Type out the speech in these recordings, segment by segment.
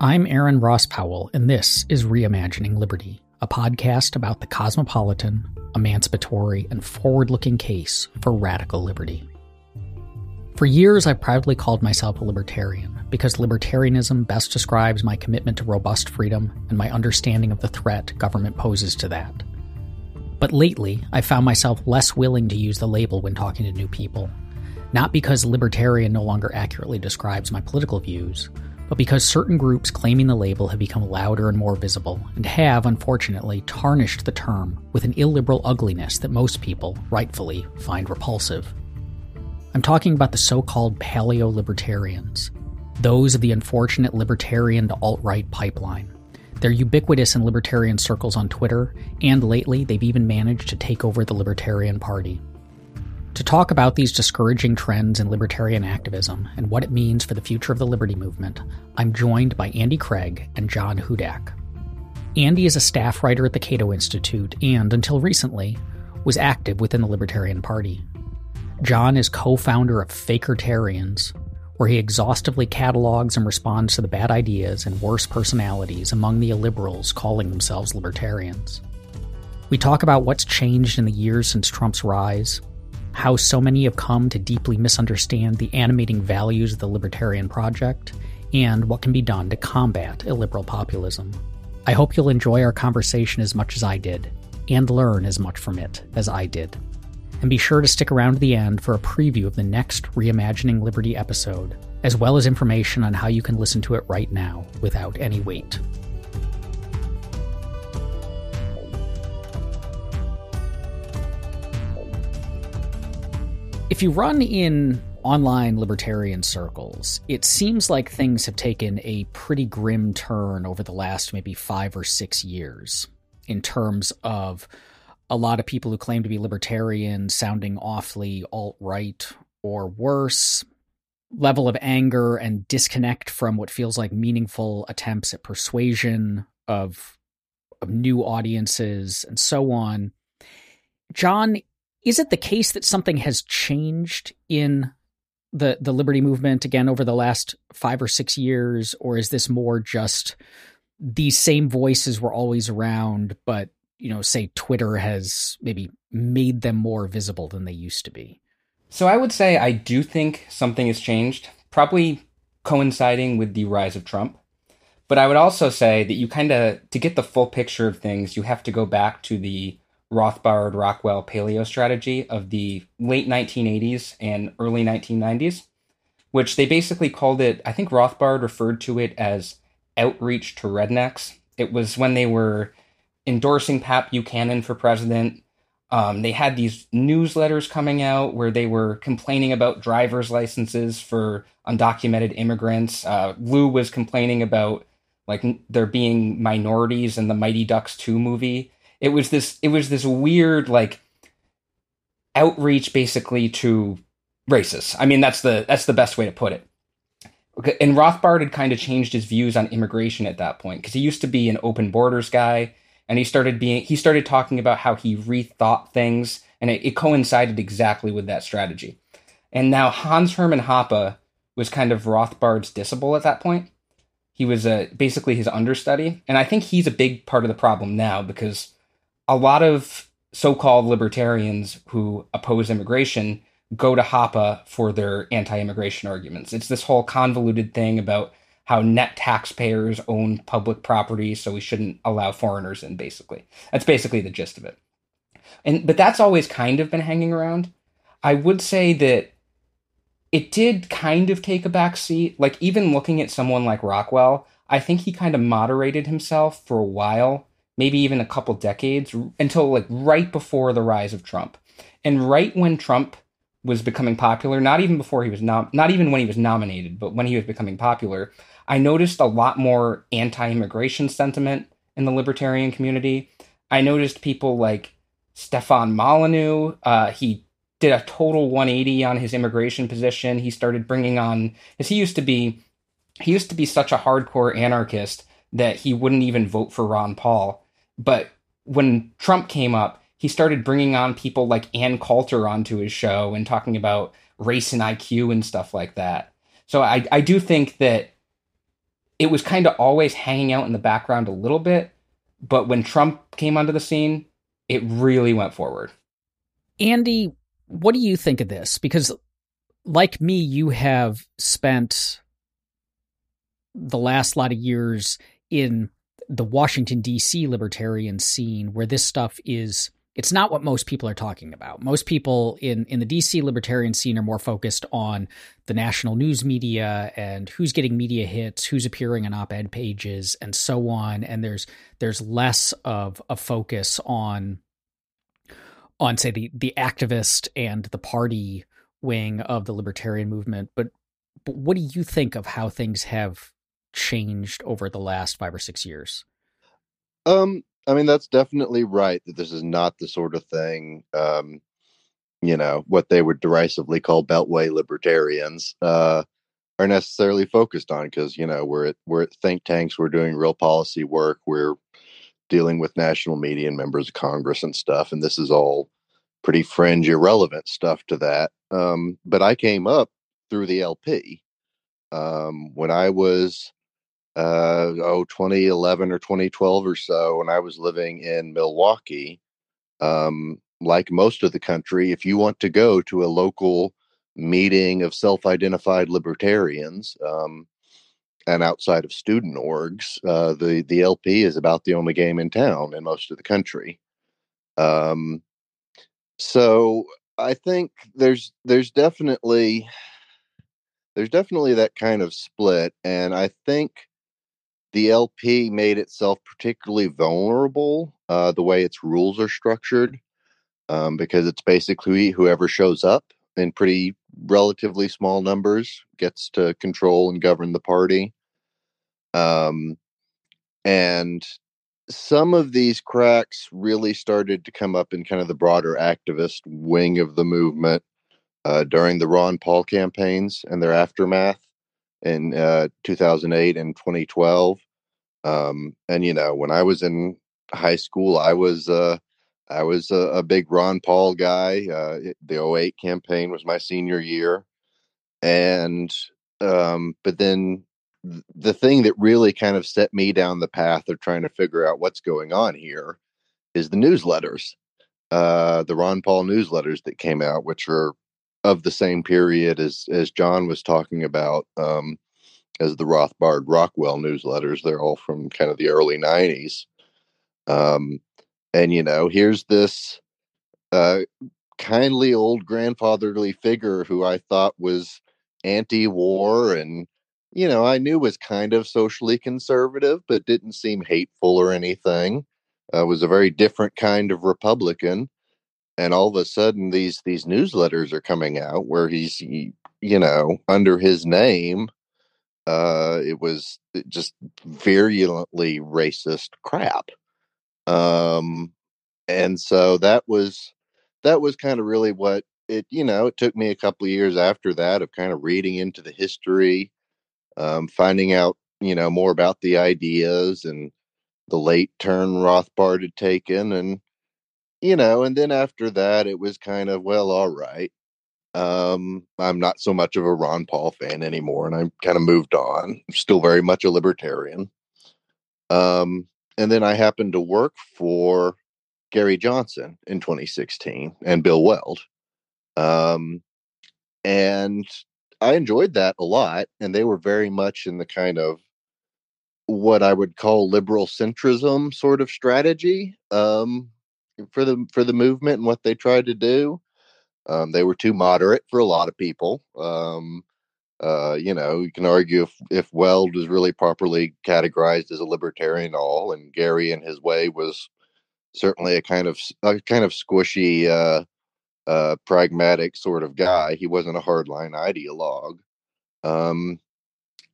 I'm Aaron Ross Powell, and this is Reimagining Liberty, a podcast about the cosmopolitan, emancipatory, and forward looking case for radical liberty. For years, I've proudly called myself a libertarian because libertarianism best describes my commitment to robust freedom and my understanding of the threat government poses to that. But lately, I found myself less willing to use the label when talking to new people. Not because libertarian no longer accurately describes my political views, but because certain groups claiming the label have become louder and more visible, and have, unfortunately, tarnished the term with an illiberal ugliness that most people, rightfully, find repulsive. I'm talking about the so called paleo libertarians, those of the unfortunate libertarian to alt right pipeline. They're ubiquitous in libertarian circles on Twitter, and lately they've even managed to take over the Libertarian Party. To talk about these discouraging trends in libertarian activism and what it means for the future of the liberty movement, I'm joined by Andy Craig and John Hudak. Andy is a staff writer at the Cato Institute and, until recently, was active within the Libertarian Party. John is co founder of Fakertarians, where he exhaustively catalogs and responds to the bad ideas and worst personalities among the illiberals calling themselves libertarians. We talk about what's changed in the years since Trump's rise, how so many have come to deeply misunderstand the animating values of the Libertarian Project, and what can be done to combat illiberal populism. I hope you'll enjoy our conversation as much as I did, and learn as much from it as I did. And be sure to stick around to the end for a preview of the next Reimagining Liberty episode, as well as information on how you can listen to it right now without any wait. If you run in online libertarian circles, it seems like things have taken a pretty grim turn over the last maybe five or six years in terms of a lot of people who claim to be libertarian sounding awfully alt right or worse, level of anger and disconnect from what feels like meaningful attempts at persuasion of, of new audiences and so on. John, is it the case that something has changed in the the liberty movement again over the last 5 or 6 years or is this more just these same voices were always around but you know, say Twitter has maybe made them more visible than they used to be? So I would say I do think something has changed, probably coinciding with the rise of Trump. But I would also say that you kind of, to get the full picture of things, you have to go back to the Rothbard Rockwell paleo strategy of the late 1980s and early 1990s, which they basically called it, I think Rothbard referred to it as outreach to rednecks. It was when they were endorsing Pat Buchanan for president. Um, they had these newsletters coming out where they were complaining about driver's licenses for undocumented immigrants. Uh, Lew was complaining about like there being minorities in the Mighty Ducks 2 movie. It was this it was this weird like outreach basically to racists. I mean that's the that's the best way to put it. And Rothbard had kind of changed his views on immigration at that point because he used to be an open borders guy and he started being he started talking about how he rethought things and it, it coincided exactly with that strategy and now hans hermann hoppe was kind of rothbard's disciple at that point he was uh, basically his understudy and i think he's a big part of the problem now because a lot of so-called libertarians who oppose immigration go to Hoppe for their anti-immigration arguments it's this whole convoluted thing about how net taxpayers own public property, so we shouldn't allow foreigners in. Basically, that's basically the gist of it. And but that's always kind of been hanging around. I would say that it did kind of take a back seat. Like even looking at someone like Rockwell, I think he kind of moderated himself for a while, maybe even a couple decades, until like right before the rise of Trump. And right when Trump was becoming popular, not even before he was nom- not even when he was nominated, but when he was becoming popular, I noticed a lot more anti immigration sentiment in the libertarian community. I noticed people like Stefan Molyneux. Uh, he did a total 180 on his immigration position. He started bringing on, as he used to be, he used to be such a hardcore anarchist that he wouldn't even vote for Ron Paul. But when Trump came up, he started bringing on people like Ann Coulter onto his show and talking about race and IQ and stuff like that. So I, I do think that it was kind of always hanging out in the background a little bit. But when Trump came onto the scene, it really went forward. Andy, what do you think of this? Because, like me, you have spent the last lot of years in the Washington, D.C. libertarian scene where this stuff is. It's not what most people are talking about. Most people in, in the DC libertarian scene are more focused on the national news media and who's getting media hits, who's appearing on op-ed pages, and so on. And there's there's less of a focus on on say the the activist and the party wing of the libertarian movement. But, but what do you think of how things have changed over the last five or six years? Um, I mean, that's definitely right that this is not the sort of thing, um, you know, what they would derisively call Beltway libertarians uh, are necessarily focused on because, you know, we're at, we're at think tanks, we're doing real policy work, we're dealing with national media and members of Congress and stuff. And this is all pretty fringe, irrelevant stuff to that. Um, but I came up through the LP um, when I was uh, oh 2011 or 2012 or so when I was living in Milwaukee. Um, like most of the country, if you want to go to a local meeting of self-identified libertarians, um, and outside of student orgs, uh, the the LP is about the only game in town in most of the country. Um, so I think there's there's definitely there's definitely that kind of split, and I think the LP made itself particularly vulnerable uh, the way its rules are structured, um, because it's basically whoever shows up in pretty relatively small numbers gets to control and govern the party. Um, and some of these cracks really started to come up in kind of the broader activist wing of the movement uh, during the Ron Paul campaigns and their aftermath in uh, 2008 and 2012. Um, and you know, when I was in high school, I was uh, I was a, a, big Ron Paul guy. Uh, the 08 campaign was my senior year, and um, but then the thing that really kind of set me down the path of trying to figure out what's going on here is the newsletters, uh, the Ron Paul newsletters that came out, which are of the same period as as John was talking about, um, as the Rothbard Rockwell newsletters. They're all from kind of the early '90s, um, and you know, here's this uh, kindly old grandfatherly figure who I thought was anti-war and you know, I knew was kind of socially conservative, but didn't seem hateful or anything. Uh, was a very different kind of Republican, and all of a sudden, these these newsletters are coming out where he's, you know, under his name. Uh, it was just virulently racist crap. Um, and so that was that was kind of really what it. You know, it took me a couple of years after that of kind of reading into the history um, finding out you know more about the ideas and the late turn Rothbard had taken, and you know, and then after that, it was kind of well, all right. Um, I'm not so much of a Ron Paul fan anymore, and I kind of moved on. I'm still very much a libertarian. Um, and then I happened to work for Gary Johnson in 2016 and Bill Weld. Um, and I enjoyed that a lot, and they were very much in the kind of what I would call liberal centrism sort of strategy um, for the for the movement and what they tried to do. Um, they were too moderate for a lot of people. Um, uh, you know, you can argue if if Weld was really properly categorized as a libertarian, all, and Gary in his way was certainly a kind of a kind of squishy uh, uh, pragmatic sort of guy. He wasn't a hardline ideologue. Um,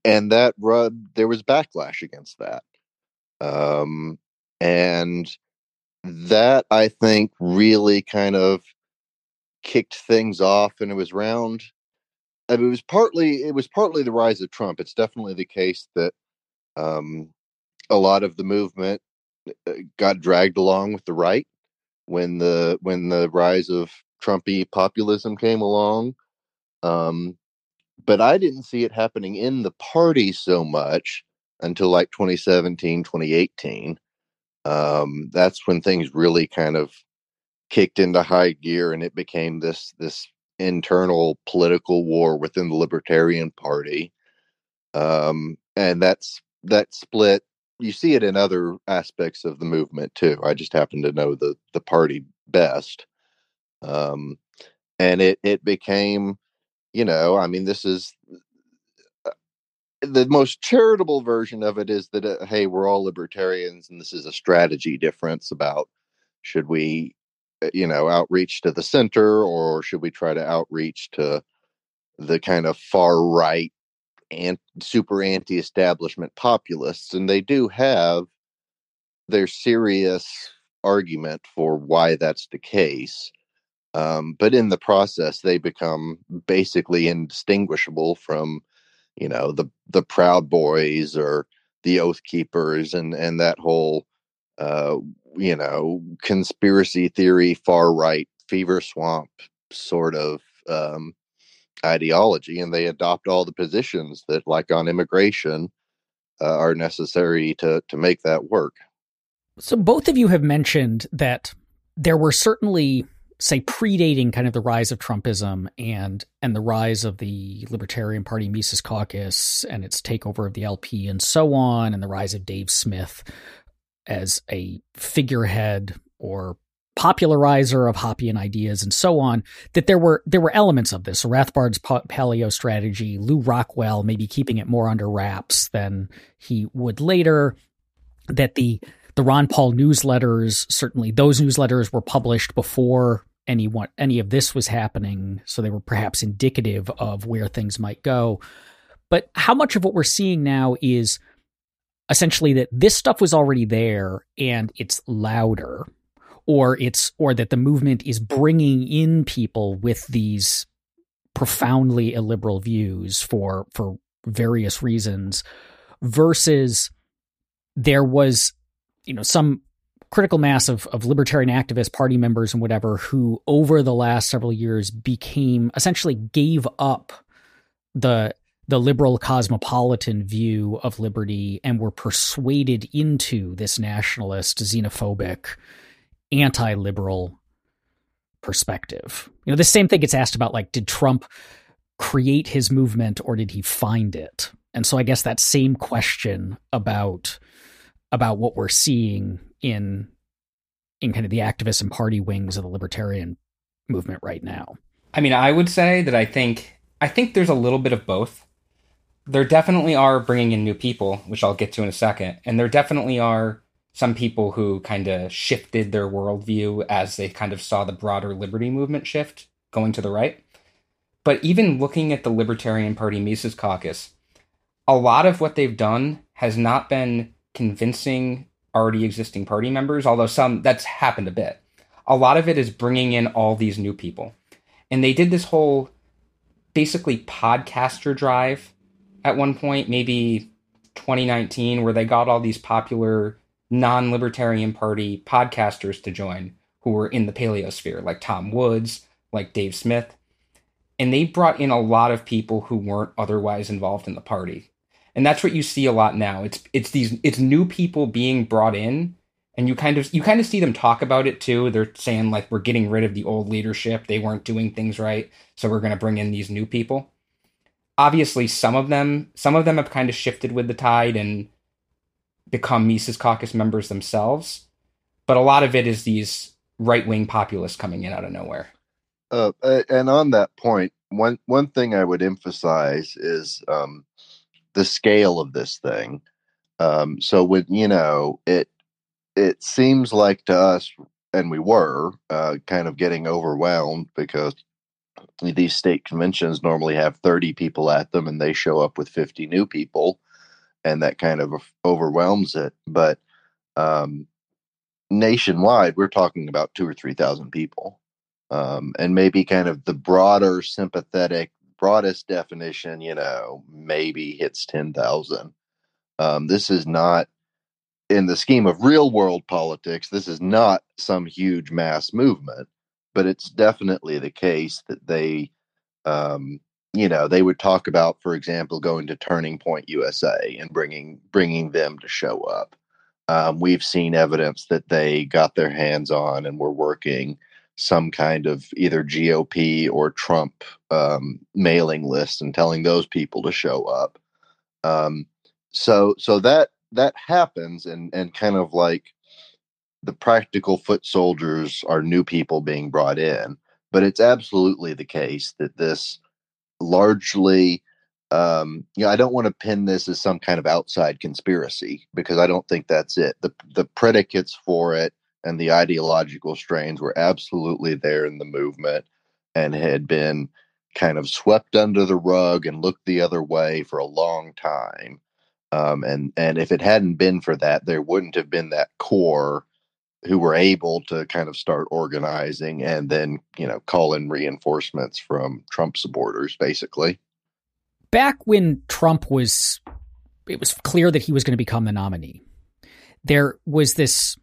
and that rubbed, there was backlash against that. Um, and that I think really kind of kicked things off. And it was round, I mean, it was partly, it was partly the rise of Trump. It's definitely the case that um, a lot of the movement uh, got dragged along with the right when the when the rise of Trumpy populism came along. Um, but I didn't see it happening in the party so much until like 2017, 2018. Um, that's when things really kind of kicked into high gear and it became this this internal political war within the Libertarian Party. Um, and that's that split. You see it in other aspects of the movement too. I just happen to know the the party best. Um, and it it became, you know, I mean, this is the most charitable version of it is that uh, hey, we're all libertarians, and this is a strategy difference about should we uh, you know outreach to the center or should we try to outreach to the kind of far right and super anti-establishment populists and they do have their serious argument for why that's the case um, but in the process they become basically indistinguishable from you know the the proud boys or the oath keepers and and that whole uh, you know, conspiracy theory, far right, fever swamp sort of um, ideology, and they adopt all the positions that, like on immigration, uh, are necessary to to make that work. So both of you have mentioned that there were certainly say predating kind of the rise of Trumpism and and the rise of the Libertarian Party Mises Caucus and its takeover of the LP and so on, and the rise of Dave Smith as a figurehead or popularizer of Hoppian ideas and so on, that there were there were elements of this. Rothbard's paleo strategy, Lew Rockwell maybe keeping it more under wraps than he would later, that the the Ron Paul newsletters, certainly those newsletters were published before any any of this was happening, so they were perhaps indicative of where things might go. But how much of what we're seeing now is essentially that this stuff was already there and it's louder or it's or that the movement is bringing in people with these profoundly illiberal views for for various reasons versus there was you know some critical mass of, of libertarian activist party members and whatever who over the last several years became essentially gave up the the liberal cosmopolitan view of liberty and were persuaded into this nationalist, xenophobic, anti liberal perspective. You know, the same thing gets asked about like, did Trump create his movement or did he find it? And so I guess that same question about about what we're seeing in in kind of the activist and party wings of the libertarian movement right now. I mean, I would say that I think I think there's a little bit of both there definitely are bringing in new people, which I'll get to in a second, and there definitely are some people who kind of shifted their worldview as they kind of saw the broader liberty movement shift going to the right. But even looking at the Libertarian Party Mises Caucus, a lot of what they've done has not been convincing already existing party members, although some that's happened a bit. A lot of it is bringing in all these new people. And they did this whole basically podcaster drive at one point, maybe 2019, where they got all these popular non libertarian party podcasters to join who were in the paleosphere, like Tom Woods, like Dave Smith. And they brought in a lot of people who weren't otherwise involved in the party. And that's what you see a lot now. It's it's these it's new people being brought in and you kind of you kind of see them talk about it too. They're saying like we're getting rid of the old leadership. They weren't doing things right, so we're going to bring in these new people obviously some of them some of them have kind of shifted with the tide and become Mises caucus members themselves, but a lot of it is these right wing populists coming in out of nowhere. Uh, and on that point, one one thing I would emphasize is um, the scale of this thing. Um, so with you know it it seems like to us, and we were uh, kind of getting overwhelmed because these state conventions normally have 30 people at them and they show up with 50 new people and that kind of overwhelms it but um, nationwide we're talking about two or three thousand people um, and maybe kind of the broader sympathetic broadest definition you know maybe hits 10,000 um, this is not in the scheme of real world politics this is not some huge mass movement but it's definitely the case that they um, you know, they would talk about, for example, going to Turning Point USA and bringing bringing them to show up. Um, we've seen evidence that they got their hands on and were working some kind of either GOP or Trump um, mailing list and telling those people to show up. Um, so so that that happens, and and kind of like the practical foot soldiers are new people being brought in, but it's absolutely the case that this largely um, you know, I don't want to pin this as some kind of outside conspiracy because I don't think that's it. The the predicates for it and the ideological strains were absolutely there in the movement and had been kind of swept under the rug and looked the other way for a long time. Um, and and if it hadn't been for that, there wouldn't have been that core who were able to kind of start organizing and then you know call in reinforcements from Trump supporters, basically. Back when Trump was, it was clear that he was going to become the nominee. There was this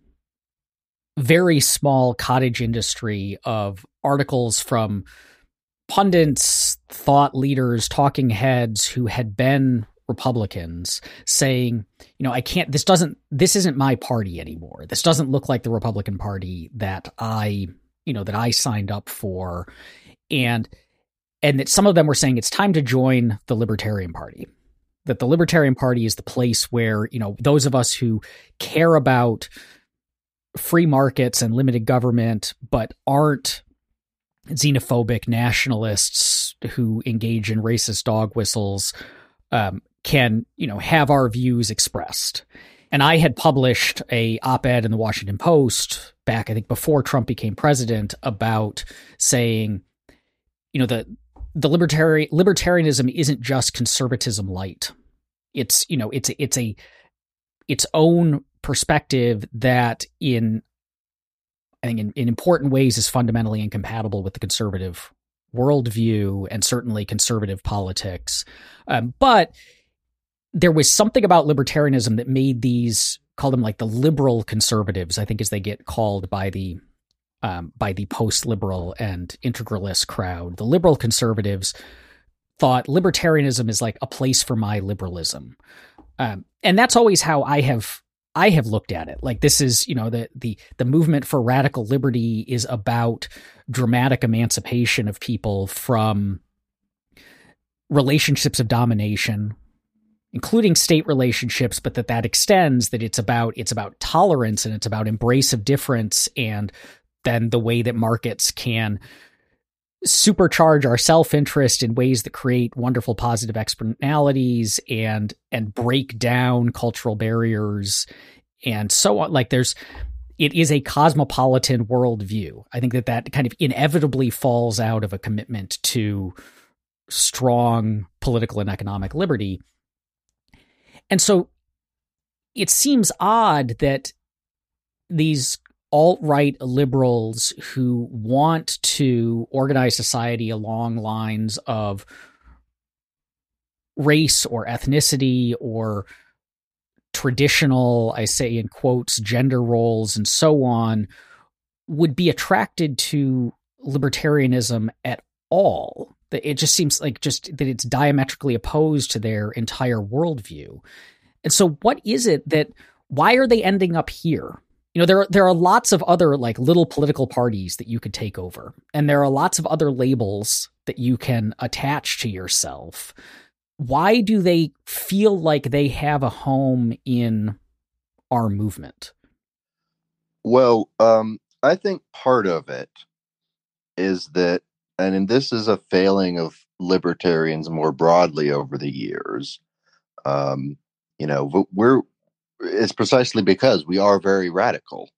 very small cottage industry of articles from pundits, thought leaders, talking heads who had been Republicans saying, you know, I can't, this doesn't, this isn't my party anymore. This doesn't look like the Republican Party that I, you know, that I signed up for. And, and that some of them were saying it's time to join the Libertarian Party. That the Libertarian Party is the place where, you know, those of us who care about free markets and limited government, but aren't xenophobic nationalists who engage in racist dog whistles um, can you know have our views expressed. And I had published a op-ed in the Washington Post back, I think, before Trump became president, about saying, you know, the the libertarian libertarianism isn't just conservatism light. It's you know, it's it's a its own perspective that in I think in, in important ways is fundamentally incompatible with the conservative worldview and certainly conservative politics. Um, but there was something about libertarianism that made these call them like the liberal conservatives, I think as they get called by the um, by the post-liberal and integralist crowd. The liberal conservatives thought libertarianism is like a place for my liberalism, um, and that's always how I have I have looked at it. Like this is, you know, the the the movement for radical liberty is about dramatic emancipation of people from relationships of domination, including state relationships, but that that extends that it's about it's about tolerance and it's about embrace of difference and then the way that markets can supercharge our self-interest in ways that create wonderful positive externalities and and break down cultural barriers and so on. Like there's it is a cosmopolitan worldview. I think that that kind of inevitably falls out of a commitment to strong political and economic liberty. And so it seems odd that these alt right liberals who want to organize society along lines of race or ethnicity or traditional, I say in quotes, gender roles and so on, would be attracted to libertarianism at all. It just seems like just that it's diametrically opposed to their entire worldview. And so, what is it that, why are they ending up here? You know there there are lots of other like little political parties that you could take over and there are lots of other labels that you can attach to yourself. Why do they feel like they have a home in our movement? Well um i think part of it is that and this is a failing of libertarians more broadly over the years um you know we're it's precisely because we are very radical.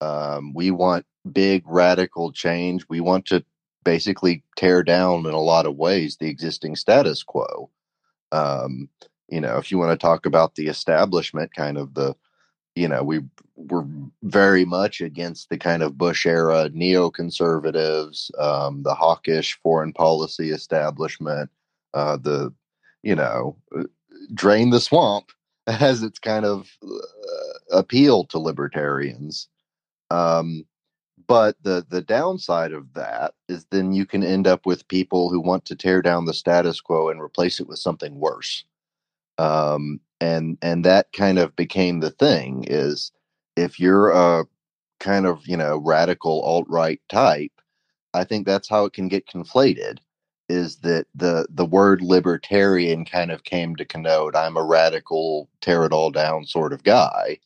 Um, we want big radical change. We want to basically tear down in a lot of ways the existing status quo. Um, you know, if you want to talk about the establishment, kind of the, you know, we were very much against the kind of Bush era neoconservatives, um, the hawkish foreign policy establishment, uh, the, you know, uh, drain the swamp has its kind of uh, appeal to libertarians. Um, but the the downside of that is then you can end up with people who want to tear down the status quo and replace it with something worse um, and and that kind of became the thing is if you're a kind of you know radical alt right type i think that's how it can get conflated is that the the word libertarian kind of came to connote I'm a radical tear it all down sort of guy.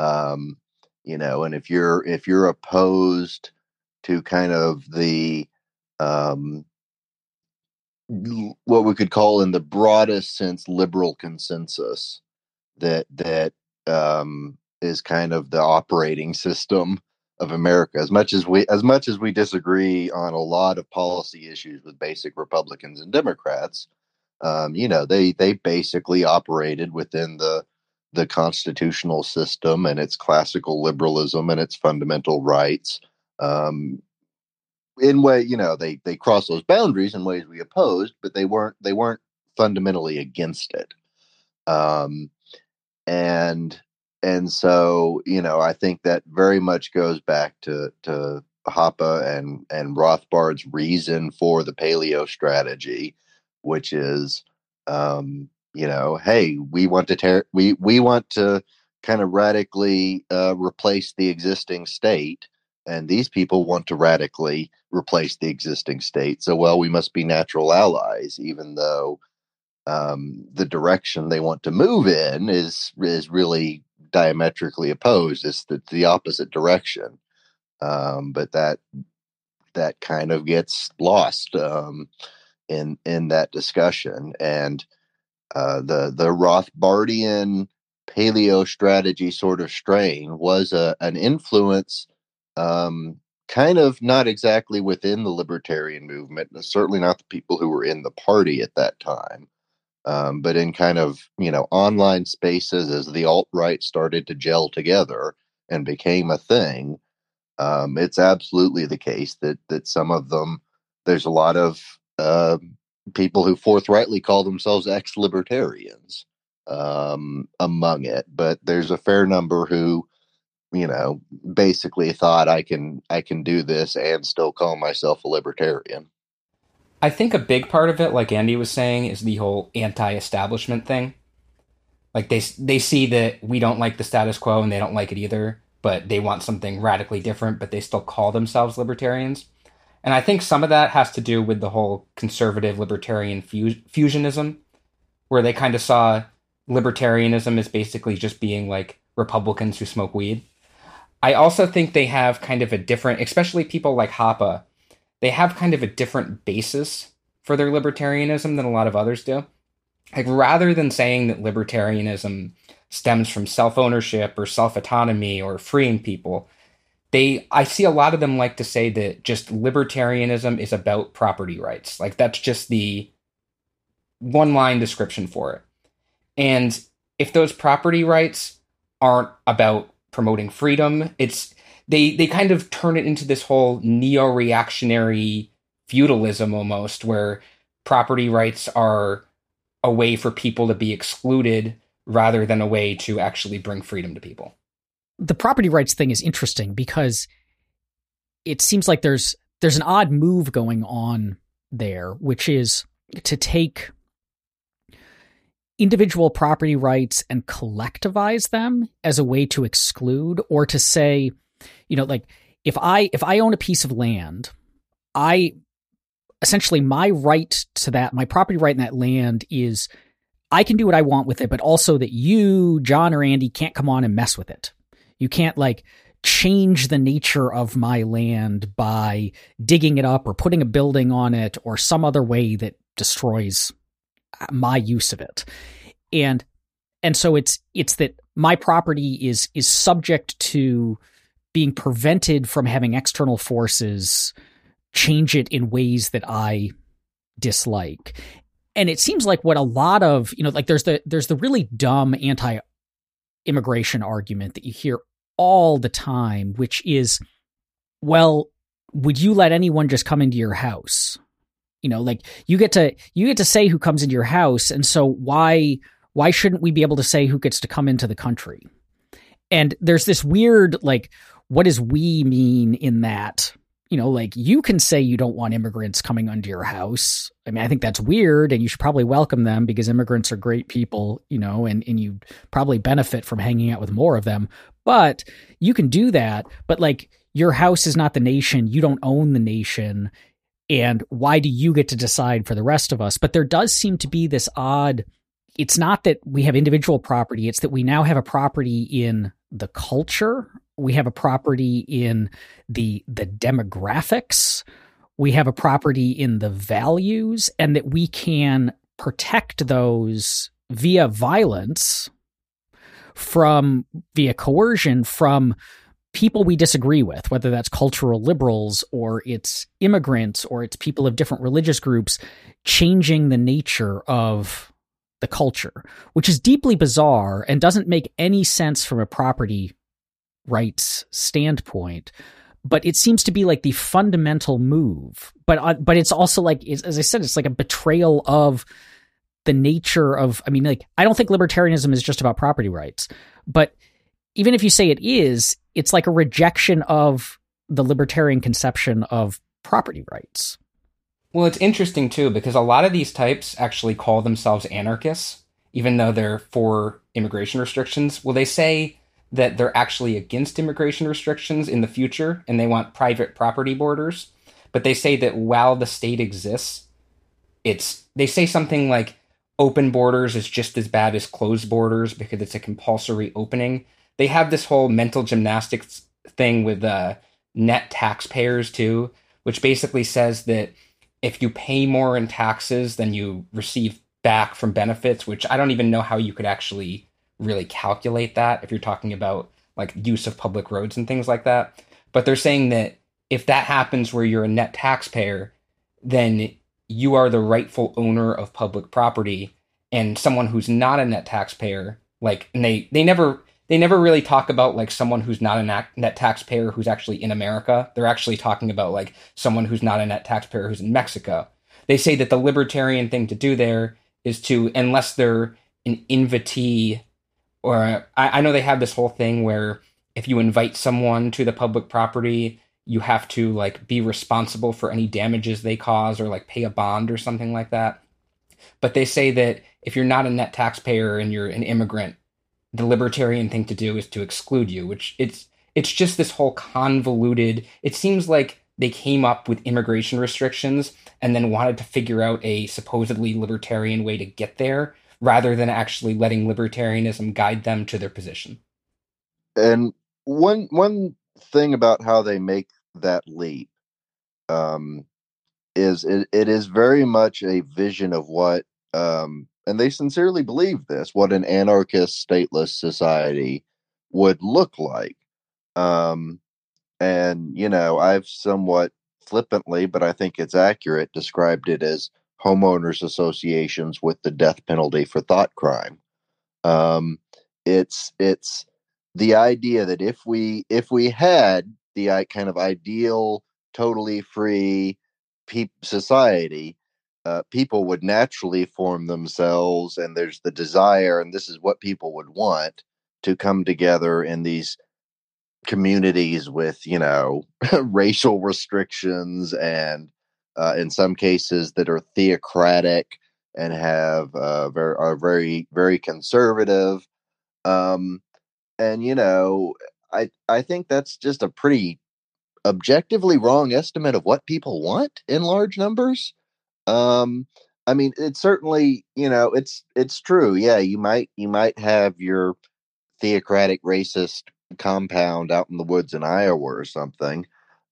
Um, you know, and if you're if you're opposed to kind of the um, what we could call in the broadest sense liberal consensus that that um, is kind of the operating system of America. As much as we as much as we disagree on a lot of policy issues with basic Republicans and Democrats, um, you know, they they basically operated within the the constitutional system and its classical liberalism and its fundamental rights. Um, in way, you know, they they cross those boundaries in ways we opposed, but they weren't they weren't fundamentally against it. Um, and and so you know I think that very much goes back to to Hoppe and and Rothbard's reason for the paleo strategy, which is um, you know, hey, we want to tear we we want to kind of radically uh, replace the existing state, and these people want to radically replace the existing state. So, well, we must be natural allies, even though um, the direction they want to move in is is really diametrically opposed. It's the, the opposite direction. Um, but that that kind of gets lost um, in in that discussion. And uh, the the Rothbardian paleo strategy sort of strain was a, an influence, um, kind of not exactly within the libertarian movement, and certainly not the people who were in the party at that time, um, but in kind of you know online spaces as the alt right started to gel together and became a thing, um, it's absolutely the case that that some of them there's a lot of uh, people who forthrightly call themselves ex-libertarians um, among it, but there's a fair number who you know basically thought I can I can do this and still call myself a libertarian. I think a big part of it, like Andy was saying, is the whole anti-establishment thing. Like they they see that we don't like the status quo and they don't like it either, but they want something radically different, but they still call themselves libertarians. And I think some of that has to do with the whole conservative libertarian fusionism, where they kind of saw libertarianism as basically just being like Republicans who smoke weed. I also think they have kind of a different, especially people like Hoppe, they have kind of a different basis for their libertarianism than a lot of others do. Like rather than saying that libertarianism stems from self-ownership or self-autonomy or freeing people, they I see a lot of them like to say that just libertarianism is about property rights. Like that's just the one line description for it. And if those property rights aren't about promoting freedom, it's they they kind of turn it into this whole neo-reactionary feudalism almost where property rights are a way for people to be excluded rather than a way to actually bring freedom to people. The property rights thing is interesting because it seems like there's there's an odd move going on there which is to take individual property rights and collectivize them as a way to exclude or to say you know like if i if i own a piece of land i essentially my right to that my property right in that land is i can do what i want with it but also that you john or andy can't come on and mess with it. You can't like change the nature of my land by digging it up or putting a building on it or some other way that destroys uh, my use of it. And and so it's it's that my property is is subject to being prevented from having external forces change it in ways that I dislike. And it seems like what a lot of, you know, like there's the there's the really dumb anti immigration argument that you hear all the time, which is, well, would you let anyone just come into your house? You know, like you get to you get to say who comes into your house, and so why why shouldn't we be able to say who gets to come into the country? And there's this weird like what does we mean in that? You know, like you can say you don't want immigrants coming under your house. I mean, I think that's weird and you should probably welcome them because immigrants are great people, you know, and, and you probably benefit from hanging out with more of them. But you can do that. But like your house is not the nation. You don't own the nation. And why do you get to decide for the rest of us? But there does seem to be this odd it's not that we have individual property, it's that we now have a property in the culture, we have a property in the the demographics, we have a property in the values and that we can protect those via violence from via coercion from people we disagree with, whether that's cultural liberals or it's immigrants or it's people of different religious groups, changing the nature of the culture, which is deeply bizarre and doesn't make any sense from a property rights standpoint. But it seems to be like the fundamental move. But uh, but it's also like as I said, it's like a betrayal of the nature of. I mean, like I don't think libertarianism is just about property rights, but even if you say it is, it's like a rejection of the libertarian conception of property rights. Well, it's interesting too because a lot of these types actually call themselves anarchists, even though they're for immigration restrictions. Well, they say that they're actually against immigration restrictions in the future and they want private property borders. But they say that while the state exists, it's they say something like open borders is just as bad as closed borders because it's a compulsory opening. They have this whole mental gymnastics thing with uh, net taxpayers too, which basically says that if you pay more in taxes than you receive back from benefits, which I don't even know how you could actually really calculate that if you're talking about like use of public roads and things like that. But they're saying that if that happens where you're a net taxpayer, then you are the rightful owner of public property and someone who's not a net taxpayer like and they they never they never really talk about like someone who's not a net taxpayer who's actually in America. They're actually talking about like someone who's not a net taxpayer who's in Mexico. They say that the libertarian thing to do there is to, unless they're an invitee, or I, I know they have this whole thing where if you invite someone to the public property, you have to like be responsible for any damages they cause or like pay a bond or something like that. But they say that if you're not a net taxpayer and you're an immigrant, the libertarian thing to do is to exclude you, which it's it's just this whole convoluted. It seems like they came up with immigration restrictions and then wanted to figure out a supposedly libertarian way to get there rather than actually letting libertarianism guide them to their position. And one one thing about how they make that leap um, is it, it is very much a vision of what um, and they sincerely believe this, what an anarchist, stateless society would look like. Um, and, you know, I've somewhat flippantly, but I think it's accurate, described it as homeowners associations with the death penalty for thought crime. Um, it's it's the idea that if we if we had the kind of ideal, totally free pe- society, uh, people would naturally form themselves, and there's the desire, and this is what people would want to come together in these communities with, you know, racial restrictions and uh, in some cases that are theocratic and have uh, very are very very conservative. Um, and you know, I I think that's just a pretty objectively wrong estimate of what people want in large numbers. Um, I mean, it's certainly, you know, it's it's true. Yeah, you might you might have your theocratic racist compound out in the woods in Iowa or something.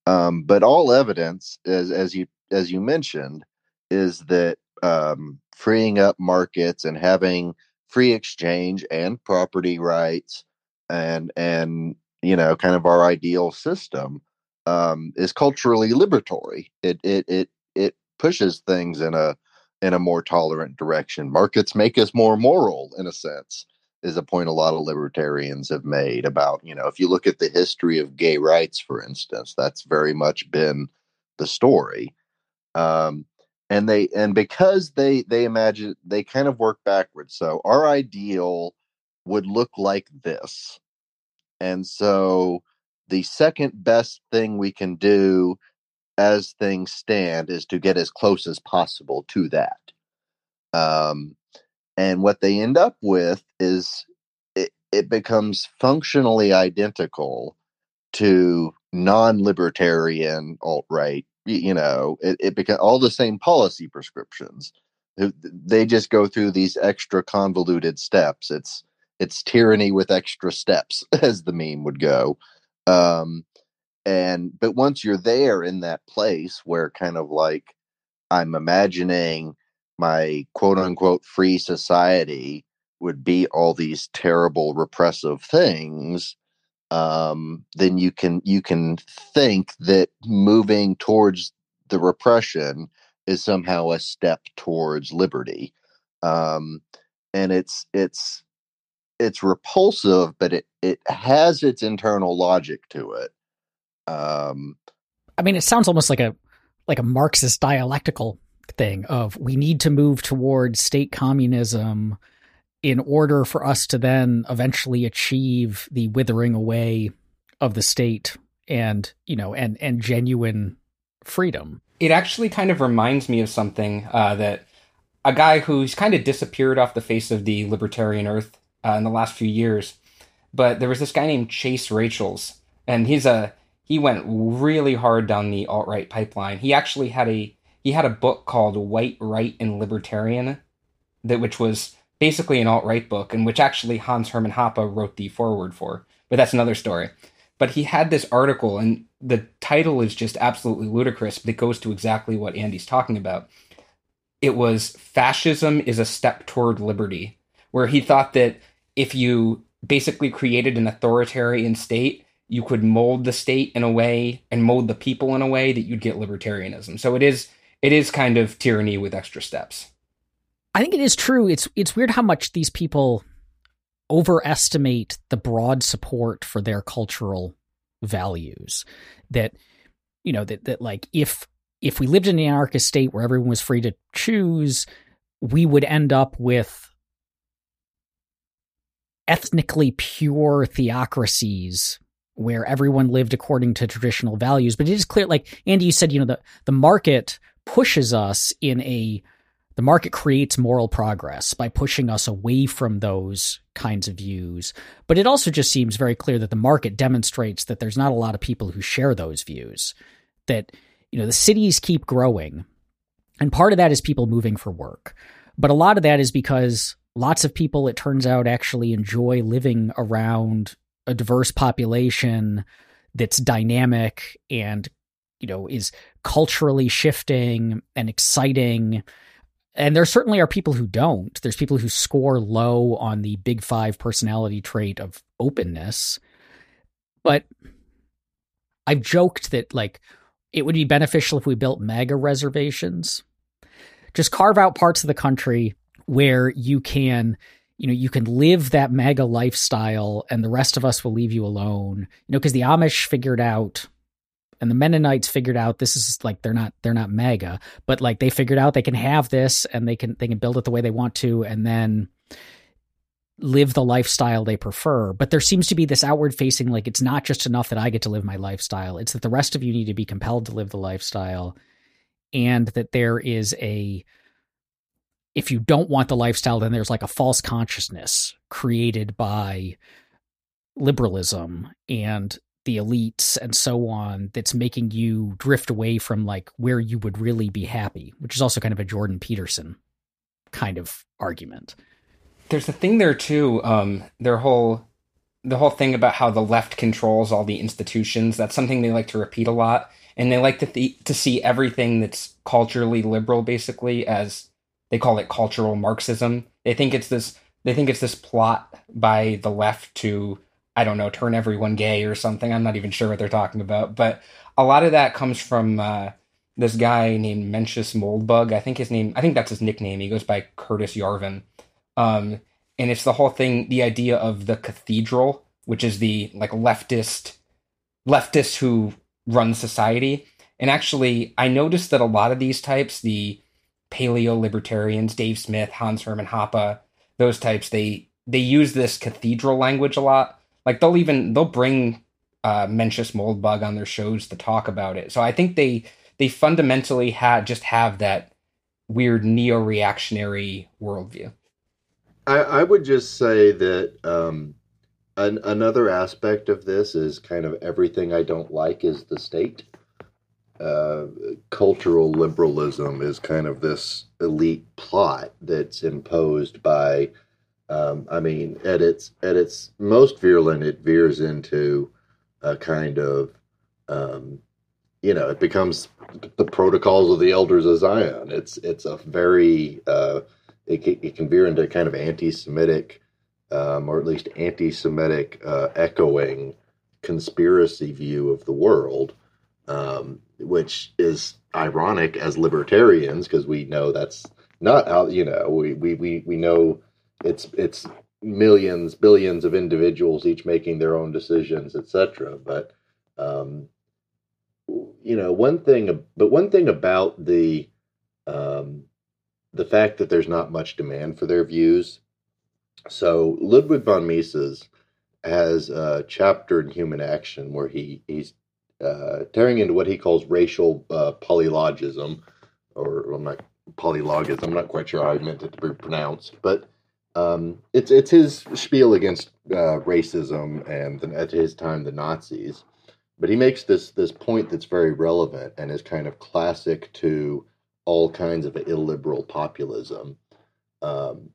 Um, but all evidence, as as you as you mentioned, is that um, freeing up markets and having free exchange and property rights and and you know kind of our ideal system um, is culturally liberatory. It it it it pushes things in a in a more tolerant direction. Markets make us more moral in a sense is a point a lot of libertarians have made about, you know, if you look at the history of gay rights, for instance, that's very much been the story. Um, and they and because they they imagine they kind of work backwards. So our ideal would look like this. And so the second best thing we can do as things stand is to get as close as possible to that. Um, and what they end up with is it, it becomes functionally identical to non-libertarian alt-right you know it, it becomes all the same policy prescriptions. They just go through these extra convoluted steps. It's it's tyranny with extra steps as the meme would go. Um and but once you're there in that place where kind of like i'm imagining my quote unquote free society would be all these terrible repressive things um, then you can you can think that moving towards the repression is somehow a step towards liberty. Um, and it's it's it's repulsive but it it has its internal logic to it. Um, i mean it sounds almost like a like a marxist dialectical thing of we need to move towards state communism in order for us to then eventually achieve the withering away of the state and you know and and genuine freedom. It actually kind of reminds me of something uh, that a guy who's kind of disappeared off the face of the libertarian earth uh, in the last few years but there was this guy named chase rachels and he's a he went really hard down the alt-right pipeline. He actually had a he had a book called white right and libertarian that which was basically an alt right book, in which actually Hans Hermann Hoppe wrote the foreword for. But that's another story. But he had this article, and the title is just absolutely ludicrous, but it goes to exactly what Andy's talking about. It was Fascism is a Step Toward Liberty, where he thought that if you basically created an authoritarian state, you could mold the state in a way and mold the people in a way that you'd get libertarianism. So it is it is kind of tyranny with extra steps. I think it is true. It's it's weird how much these people overestimate the broad support for their cultural values. That you know that that like if if we lived in an anarchist state where everyone was free to choose, we would end up with ethnically pure theocracies where everyone lived according to traditional values. But it is clear, like Andy, you said, you know, the, the market pushes us in a the market creates moral progress by pushing us away from those kinds of views. But it also just seems very clear that the market demonstrates that there's not a lot of people who share those views. That, you know, the cities keep growing. And part of that is people moving for work. But a lot of that is because lots of people, it turns out, actually enjoy living around a diverse population that's dynamic and, you know, is culturally shifting and exciting and there certainly are people who don't. There's people who score low on the big five personality trait of openness. But I've joked that like it would be beneficial if we built MAGA reservations. Just carve out parts of the country where you can, you know, you can live that MAGA lifestyle and the rest of us will leave you alone. You know, because the Amish figured out and the Mennonites figured out this is like they're not they're not MAGA, but like they figured out they can have this and they can they can build it the way they want to, and then live the lifestyle they prefer. But there seems to be this outward facing like it's not just enough that I get to live my lifestyle; it's that the rest of you need to be compelled to live the lifestyle, and that there is a if you don't want the lifestyle, then there's like a false consciousness created by liberalism and the elites and so on that's making you drift away from like where you would really be happy, which is also kind of a Jordan Peterson kind of argument. There's a thing there too, um, their whole the whole thing about how the left controls all the institutions. That's something they like to repeat a lot, and they like to th- to see everything that's culturally liberal, basically, as they call it cultural Marxism. They think it's this. They think it's this plot by the left to I don't know, turn everyone gay or something. I'm not even sure what they're talking about. But a lot of that comes from uh, this guy named Mencius Moldbug. I think his name, I think that's his nickname. He goes by Curtis Yarvin. Um, and it's the whole thing, the idea of the cathedral, which is the like leftist, leftists who run society. And actually, I noticed that a lot of these types, the paleo libertarians, Dave Smith, Hans Hermann Hoppe, those types, they they use this cathedral language a lot like they'll even they'll bring uh, Mencius Moldbug on their shows to talk about it. So I think they they fundamentally had just have that weird neo-reactionary worldview. I, I would just say that um, an, another aspect of this is kind of everything I don't like is the state. Uh, cultural liberalism is kind of this elite plot that's imposed by. Um, I mean, at its at its most virulent, it veers into a kind of, um, you know, it becomes the protocols of the elders of Zion. It's it's a very uh, it, it can veer into kind of anti-Semitic um, or at least anti Semitic uh, echoing conspiracy view of the world, um, which is ironic as libertarians because we know that's not how, you know, we, we, we, we know it's, it's millions, billions of individuals each making their own decisions, etc. But, um, you know, one thing, but one thing about the, um, the fact that there's not much demand for their views so Ludwig von Mises has a chapter in Human Action where he he's uh, tearing into what he calls racial uh, polylogism, or well, not polylogism. I'm not quite sure how I meant it to be pronounced, but um, it's it's his spiel against uh, racism and the, at his time the Nazis. But he makes this this point that's very relevant and is kind of classic to all kinds of illiberal populism. Um,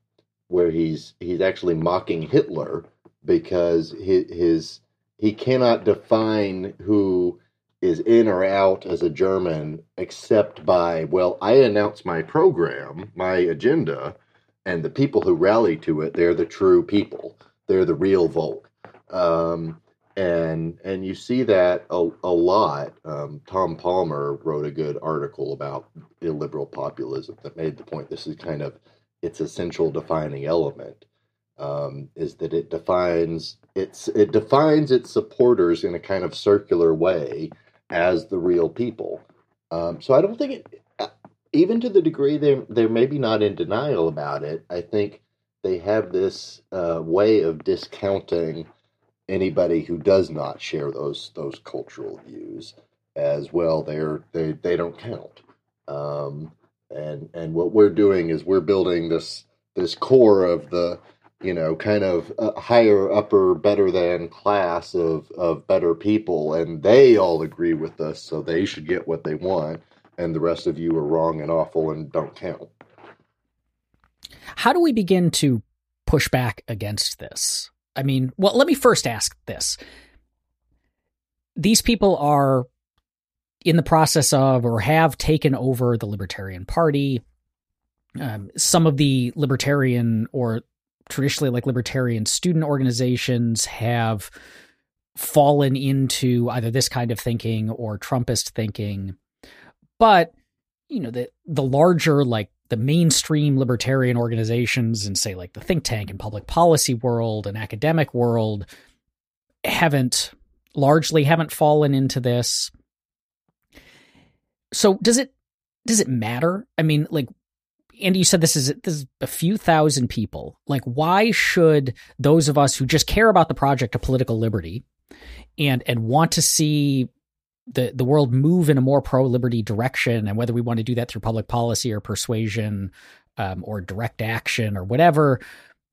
where he's he's actually mocking Hitler because his, his he cannot define who is in or out as a German except by well, I announce my program, my agenda, and the people who rally to it, they're the true people. They're the real Volk. Um, and and you see that a, a lot. Um, Tom Palmer wrote a good article about illiberal populism that made the point. This is kind of its essential defining element um, is that it defines its it defines its supporters in a kind of circular way as the real people. Um, so I don't think it, even to the degree they they're maybe not in denial about it. I think they have this uh, way of discounting anybody who does not share those those cultural views as well. They're they they don't count. Um, and and what we're doing is we're building this this core of the you know kind of higher upper better than class of of better people and they all agree with us so they should get what they want and the rest of you are wrong and awful and don't count how do we begin to push back against this i mean well let me first ask this these people are in the process of or have taken over the Libertarian Party. Um, some of the libertarian or traditionally like libertarian student organizations have fallen into either this kind of thinking or Trumpist thinking. But, you know, the the larger like the mainstream libertarian organizations and say like the think tank and public policy world and academic world haven't largely haven't fallen into this so does it does it matter? I mean, like Andy, you said this is this is a few thousand people. Like, why should those of us who just care about the project of political liberty and and want to see the the world move in a more pro liberty direction, and whether we want to do that through public policy or persuasion um, or direct action or whatever,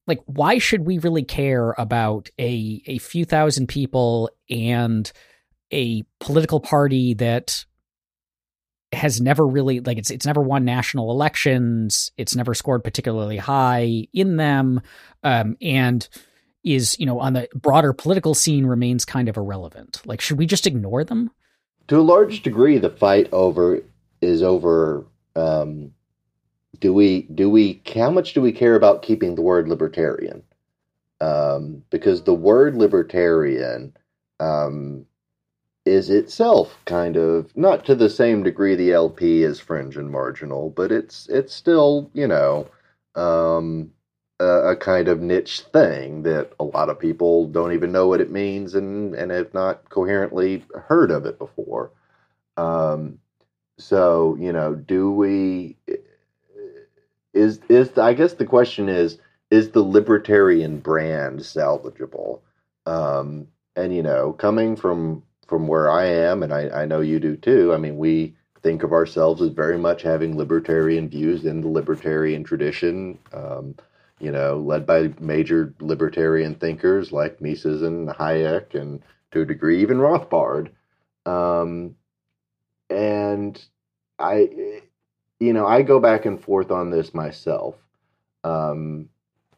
like, why should we really care about a a few thousand people and a political party that has never really like it's it's never won national elections. It's never scored particularly high in them, um, and is you know on the broader political scene remains kind of irrelevant. Like, should we just ignore them? To a large degree, the fight over is over. Um, do we do we how much do we care about keeping the word libertarian? Um, because the word libertarian um, is itself kind of not to the same degree the LP is fringe and marginal, but it's it's still you know um, a, a, kind of niche thing that a lot of people don't even know what it means and and have not coherently heard of it before. Um, so you know, do we? Is is I guess the question is is the libertarian brand salvageable? Um, and you know, coming from from where I am, and I, I know you do too. I mean, we think of ourselves as very much having libertarian views in the libertarian tradition. Um, you know, led by major libertarian thinkers like Mises and Hayek, and to a degree even Rothbard. Um, and I, you know, I go back and forth on this myself. Um,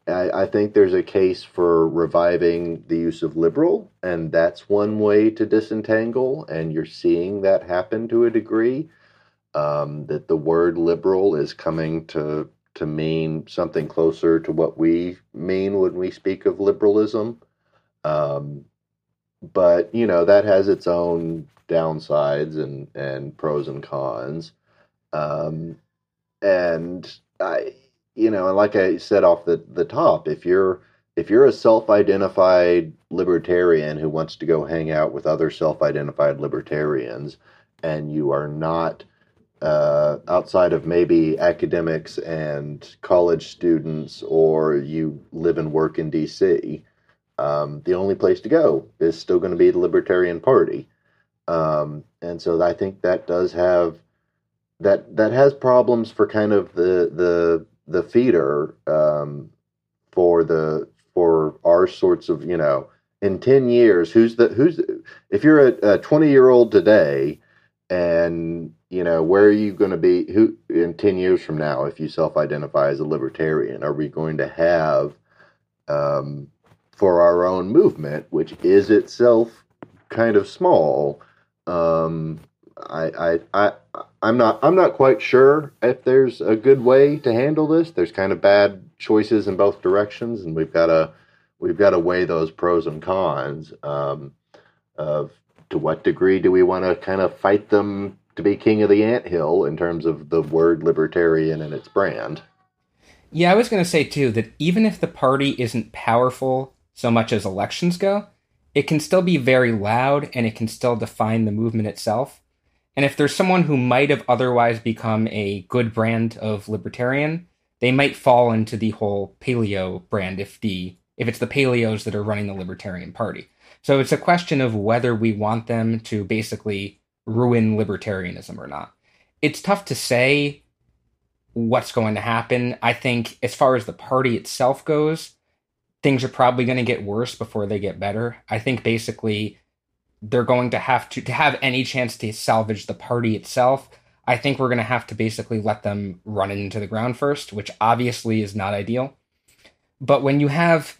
I, I, think there's a case for reviving the use of liberal, and that's one way to disentangle, and you're seeing that happen to a degree. Um, that the word liberal is coming to to mean something closer to what we mean when we speak of liberalism. Um, but you know that has its own downsides and and pros and cons. Um, and I, you know, and like I said off the the top, if you're if you're a self-identified libertarian who wants to go hang out with other self-identified libertarians, and you are not uh, outside of maybe academics and college students, or you live and work in D.C., um, the only place to go is still going to be the Libertarian Party. Um, and so I think that does have that that has problems for kind of the the the feeder um, for the for our sorts of you know in 10 years who's the who's if you're a, a 20 year old today and you know where are you going to be who in 10 years from now if you self-identify as a libertarian are we going to have um, for our own movement which is itself kind of small um, I, I, I, I'm not, I'm not quite sure if there's a good way to handle this. There's kind of bad choices in both directions, and we've got to, we've got to weigh those pros and cons um, of to what degree do we want to kind of fight them to be king of the ant hill in terms of the word libertarian and its brand. Yeah, I was going to say too that even if the party isn't powerful so much as elections go, it can still be very loud and it can still define the movement itself. And if there's someone who might have otherwise become a good brand of libertarian, they might fall into the whole paleo brand if the if it's the paleos that are running the libertarian party. So it's a question of whether we want them to basically ruin libertarianism or not. It's tough to say what's going to happen. I think as far as the party itself goes, things are probably going to get worse before they get better. I think basically they're going to have to to have any chance to salvage the party itself. I think we're going to have to basically let them run into the ground first, which obviously is not ideal. But when you have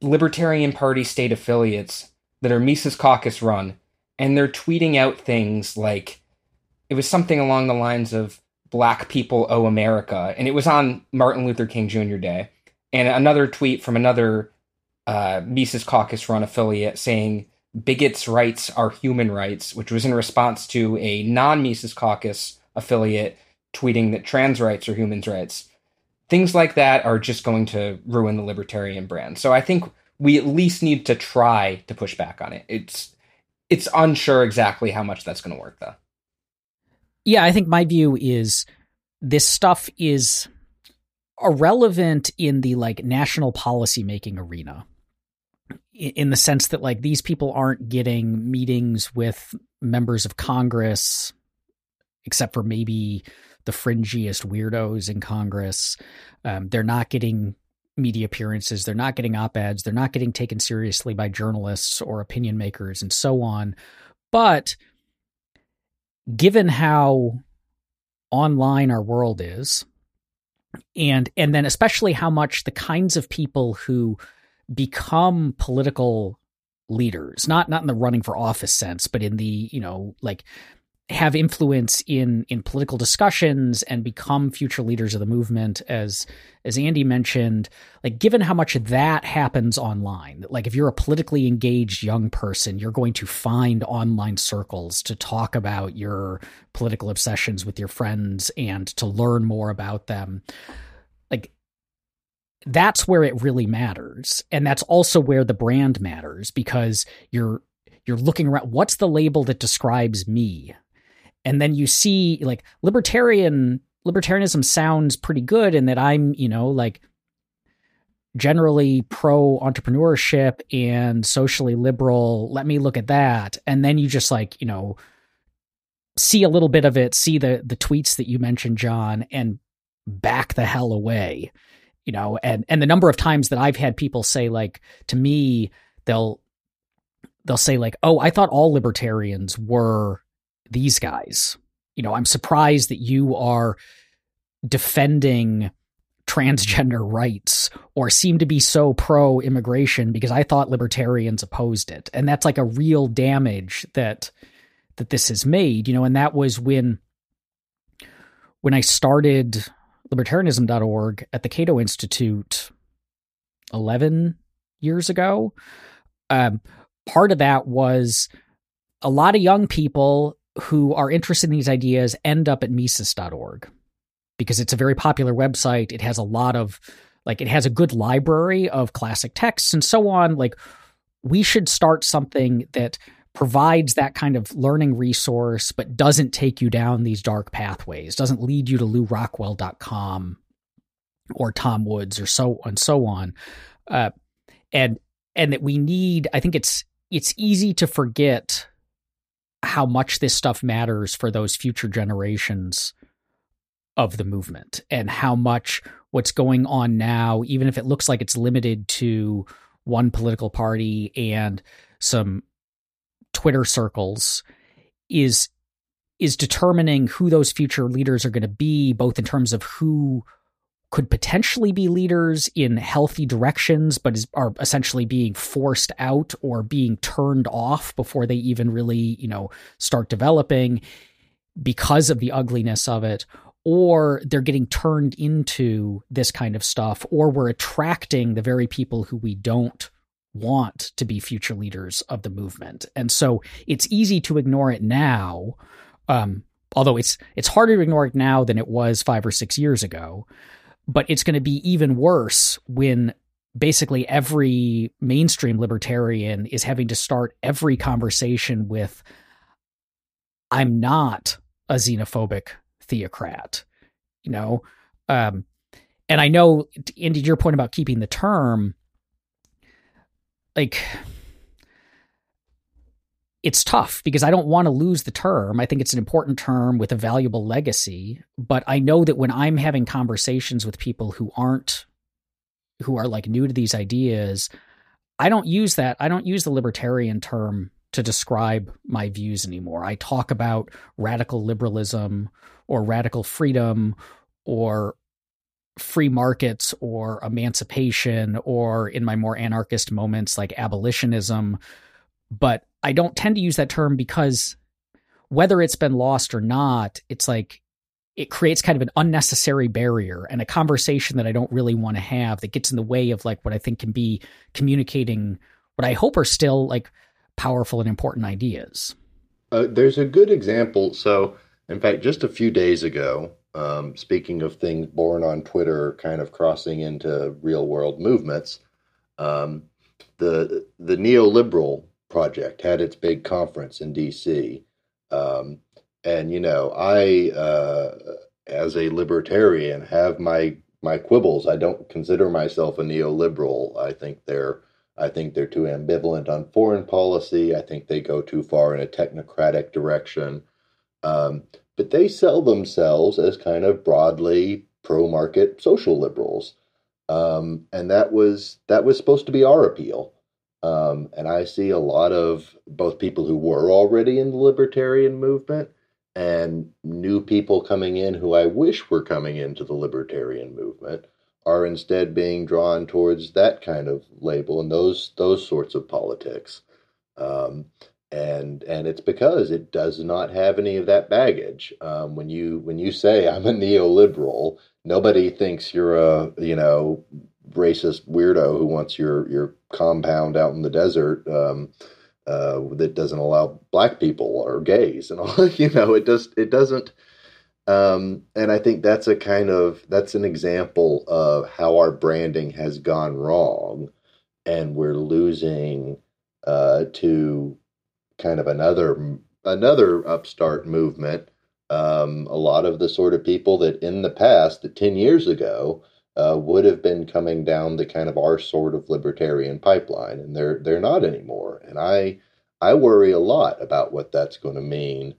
Libertarian Party state affiliates that are Mises Caucus run, and they're tweeting out things like it was something along the lines of "Black people owe America," and it was on Martin Luther King Jr. Day and another tweet from another uh, Mises Caucus run affiliate saying bigots' rights are human rights, which was in response to a non Mises Caucus affiliate tweeting that trans rights are human rights. Things like that are just going to ruin the libertarian brand. So I think we at least need to try to push back on it. It's it's unsure exactly how much that's going to work though. Yeah, I think my view is this stuff is irrelevant in the like national policy making arena in the sense that like these people aren't getting meetings with members of Congress except for maybe the fringiest weirdos in Congress. Um, they're not getting media appearances. They're not getting op eds. They're not getting taken seriously by journalists or opinion makers and so on. But given how online our world is, and and then especially how much the kinds of people who become political leaders not not in the running for office sense but in the you know like have influence in in political discussions and become future leaders of the movement as as Andy mentioned like given how much that happens online like if you're a politically engaged young person you're going to find online circles to talk about your political obsessions with your friends and to learn more about them. Like that's where it really matters. And that's also where the brand matters because you're you're looking around what's the label that describes me and then you see like libertarian libertarianism sounds pretty good in that I'm, you know, like generally pro entrepreneurship and socially liberal. Let me look at that. And then you just like, you know, see a little bit of it, see the the tweets that you mentioned, John, and back the hell away. You know, and and the number of times that I've had people say like to me, they'll they'll say like, "Oh, I thought all libertarians were these guys." You know, I'm surprised that you are defending transgender rights or seem to be so pro immigration because I thought libertarians opposed it. And that's like a real damage that that this has made, you know, and that was when when I started libertarianism.org at the Cato Institute 11 years ago. Um, part of that was a lot of young people who are interested in these ideas end up at Mises.org because it's a very popular website. It has a lot of like it has a good library of classic texts and so on. Like we should start something that provides that kind of learning resource, but doesn't take you down these dark pathways, doesn't lead you to lewrockwell.com or Tom Woods or so and so on. Uh, and and that we need, I think it's it's easy to forget how much this stuff matters for those future generations of the movement and how much what's going on now, even if it looks like it's limited to one political party and some Twitter circles, is is determining who those future leaders are going to be, both in terms of who could potentially be leaders in healthy directions, but is, are essentially being forced out or being turned off before they even really, you know, start developing because of the ugliness of it, or they're getting turned into this kind of stuff, or we're attracting the very people who we don't want to be future leaders of the movement. And so it's easy to ignore it now. Um, although it's it's harder to ignore it now than it was five or six years ago. But it's going to be even worse when basically every mainstream libertarian is having to start every conversation with I'm not a xenophobic theocrat, you know. Um, and I know, Andy, your point about keeping the term, like, it's tough because I don't want to lose the term. I think it's an important term with a valuable legacy. But I know that when I'm having conversations with people who aren't, who are like new to these ideas, I don't use that. I don't use the libertarian term to describe my views anymore. I talk about radical liberalism or radical freedom or free markets or emancipation or in my more anarchist moments like abolitionism. But I don't tend to use that term because whether it's been lost or not, it's like it creates kind of an unnecessary barrier and a conversation that I don't really want to have that gets in the way of like what I think can be communicating what I hope are still like powerful and important ideas. Uh, there's a good example. So, in fact, just a few days ago, um, speaking of things born on Twitter, kind of crossing into real world movements, um, the the neoliberal project had its big conference in D.C. Um, and you know, I, uh, as a libertarian, have my my quibbles. I don't consider myself a neoliberal. I think they're I think they're too ambivalent on foreign policy. I think they go too far in a technocratic direction. Um, but they sell themselves as kind of broadly pro-market social liberals, um, and that was that was supposed to be our appeal. Um, and I see a lot of both people who were already in the libertarian movement and new people coming in who I wish were coming into the libertarian movement are instead being drawn towards that kind of label and those those sorts of politics. Um, and and it's because it does not have any of that baggage. Um, when you when you say I'm a neoliberal, nobody thinks you're a you know racist weirdo who wants your your compound out in the desert um, uh, that doesn't allow black people or gays and all. you know, it does it doesn't um, and I think that's a kind of that's an example of how our branding has gone wrong, and we're losing uh, to kind of another another upstart movement. Um, a lot of the sort of people that in the past, that ten years ago, uh, would have been coming down the kind of our sort of libertarian pipeline, and they're they're not anymore. And I I worry a lot about what that's going to mean.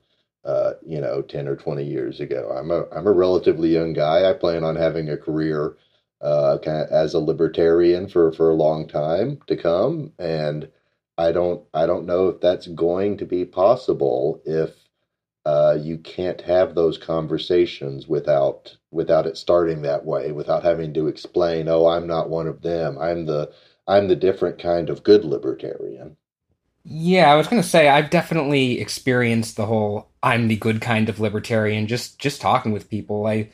Uh, you know, ten or twenty years ago. I'm a I'm a relatively young guy. I plan on having a career uh, kind of as a libertarian for for a long time to come, and I don't I don't know if that's going to be possible if uh, you can't have those conversations without without it starting that way, without having to explain, "Oh, I'm not one of them. I'm the I'm the different kind of good libertarian." Yeah, I was going to say I've definitely experienced the whole "I'm the good kind of libertarian" just just talking with people. I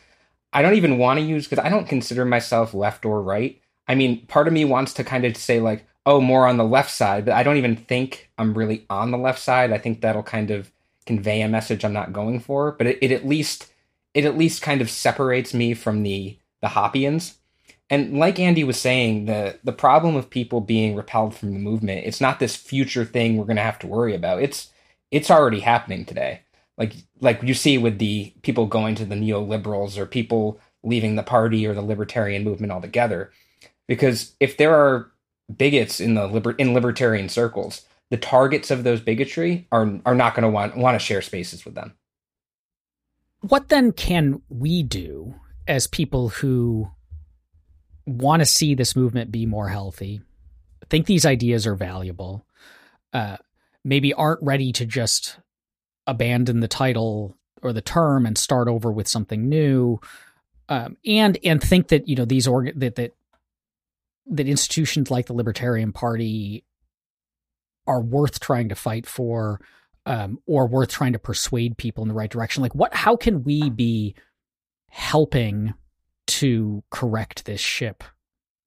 I don't even want to use because I don't consider myself left or right. I mean, part of me wants to kind of say like, "Oh, more on the left side," but I don't even think I'm really on the left side. I think that'll kind of convey a message I'm not going for, but it, it at least it at least kind of separates me from the the Hoppians. And like Andy was saying, the the problem of people being repelled from the movement, it's not this future thing we're going to have to worry about. It's it's already happening today. Like like you see with the people going to the neoliberals or people leaving the party or the libertarian movement altogether. Because if there are bigots in the liber- in libertarian circles, the targets of those bigotry are are not going to want want to share spaces with them. What then can we do as people who want to see this movement be more healthy, think these ideas are valuable, uh, maybe aren't ready to just abandon the title or the term and start over with something new, um, and and think that you know these org that that that institutions like the Libertarian Party are worth trying to fight for um, or worth trying to persuade people in the right direction? Like what how can we be helping to correct this ship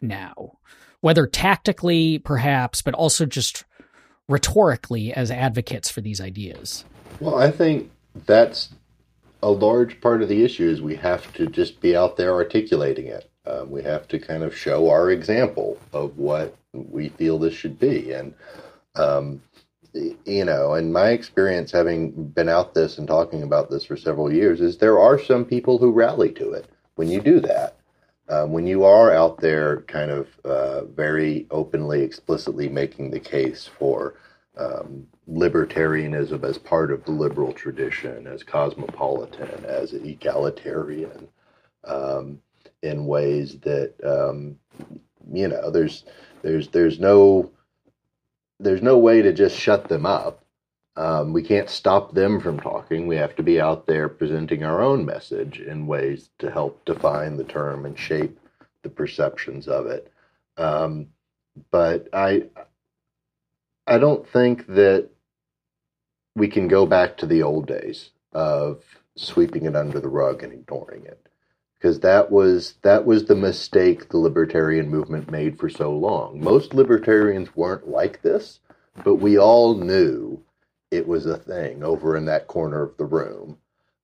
now? Whether tactically perhaps but also just rhetorically as advocates for these ideas. Well i think that's a large part of the issue is we have to just be out there articulating it. Um, we have to kind of show our example of what we feel this should be. And um, you know, and my experience having been out this and talking about this for several years is there are some people who rally to it when you do that. Um, when you are out there kind of uh, very openly, explicitly making the case for um, libertarianism as part of the liberal tradition, as cosmopolitan, as egalitarian, um, in ways that um, you know, there's there's there's no there's no way to just shut them up. Um, we can't stop them from talking. We have to be out there presenting our own message in ways to help define the term and shape the perceptions of it. Um, but I, I don't think that we can go back to the old days of sweeping it under the rug and ignoring it because that was that was the mistake the libertarian movement made for so long. Most libertarians weren't like this, but we all knew it was a thing over in that corner of the room.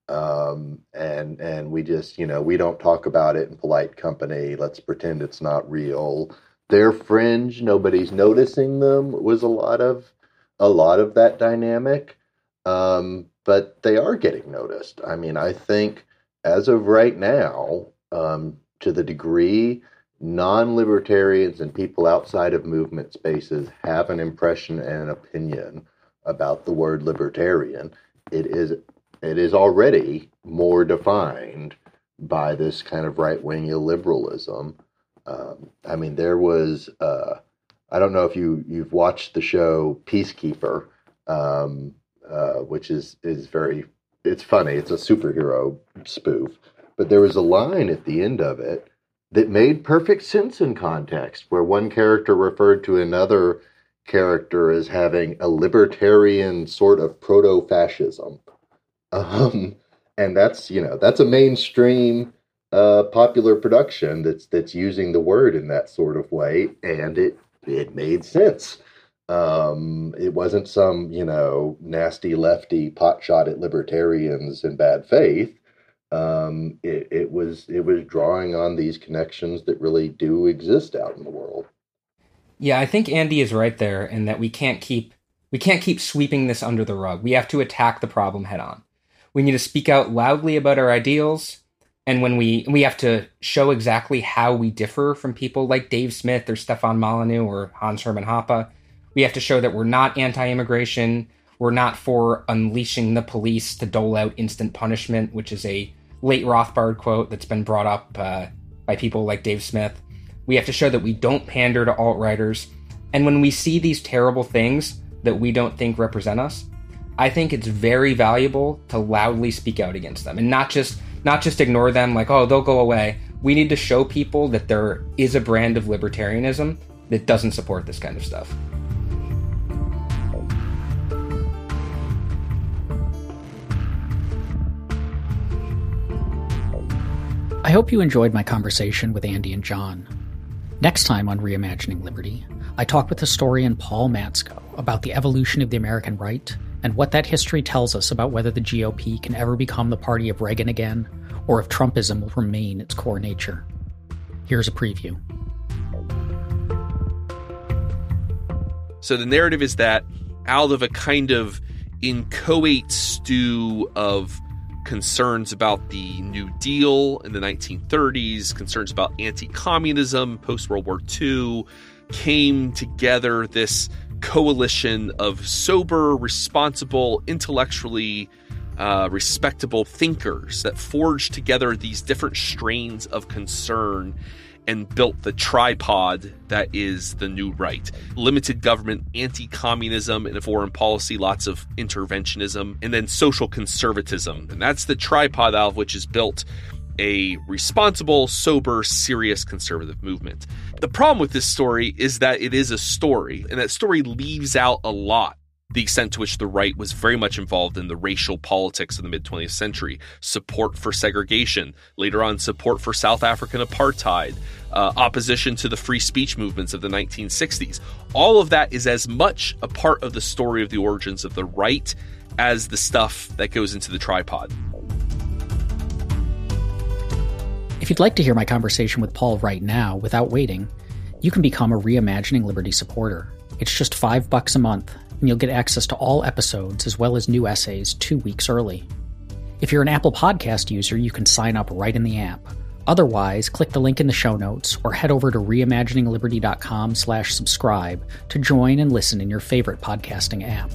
Um, and and we just you know we don't talk about it in polite company. Let's pretend it's not real. They're fringe. Nobody's noticing them. Was a lot of a lot of that dynamic, um, but they are getting noticed. I mean, I think as of right now, um, to the degree non libertarians and people outside of movement spaces have an impression and an opinion about the word libertarian, it is it is already more defined by this kind of right wing illiberalism. Um, I mean, there was uh, I don't know if you you've watched the show Peacekeeper, um, uh, which is is very it's funny. It's a superhero spoof, but there was a line at the end of it that made perfect sense in context, where one character referred to another character as having a libertarian sort of proto-fascism, um, and that's you know that's a mainstream uh, popular production that's that's using the word in that sort of way, and it it made sense. Um, it wasn't some, you know, nasty lefty pot shot at libertarians in bad faith. Um, it, it was it was drawing on these connections that really do exist out in the world. Yeah, I think Andy is right there in that we can't keep we can't keep sweeping this under the rug. We have to attack the problem head on. We need to speak out loudly about our ideals, And when we we have to show exactly how we differ from people like Dave Smith or Stefan Molyneux or Hans Hermann Hoppe, we have to show that we're not anti-immigration, we're not for unleashing the police to dole out instant punishment, which is a late Rothbard quote that's been brought up uh, by people like Dave Smith. We have to show that we don't pander to alt righters. And when we see these terrible things that we don't think represent us, I think it's very valuable to loudly speak out against them and not just not just ignore them like, oh, they'll go away. We need to show people that there is a brand of libertarianism that doesn't support this kind of stuff. I hope you enjoyed my conversation with Andy and John. Next time on Reimagining Liberty, I talk with historian Paul Matzko about the evolution of the American right and what that history tells us about whether the GOP can ever become the party of Reagan again or if Trumpism will remain its core nature. Here's a preview. So the narrative is that out of a kind of inchoate stew of concerns about the New Deal in the 1930s, concerns about anti communism post World War II, came together this coalition of sober, responsible, intellectually uh, respectable thinkers that forged together these different strains of concern and built the tripod that is the new right. Limited government, anti communism, and foreign policy, lots of interventionism, and then social conservatism. And that's the tripod out of which is built a responsible, sober, serious conservative movement. The problem with this story is that it is a story, and that story leaves out a lot the extent to which the right was very much involved in the racial politics of the mid 20th century, support for segregation, later on, support for South African apartheid, uh, opposition to the free speech movements of the 1960s. All of that is as much a part of the story of the origins of the right as the stuff that goes into the tripod. If you'd like to hear my conversation with Paul right now without waiting, you can become a Reimagining Liberty supporter. It's just five bucks a month and you'll get access to all episodes as well as new essays two weeks early. If you're an Apple Podcast user, you can sign up right in the app. Otherwise, click the link in the show notes or head over to reimaginingliberty.com slash subscribe to join and listen in your favorite podcasting app.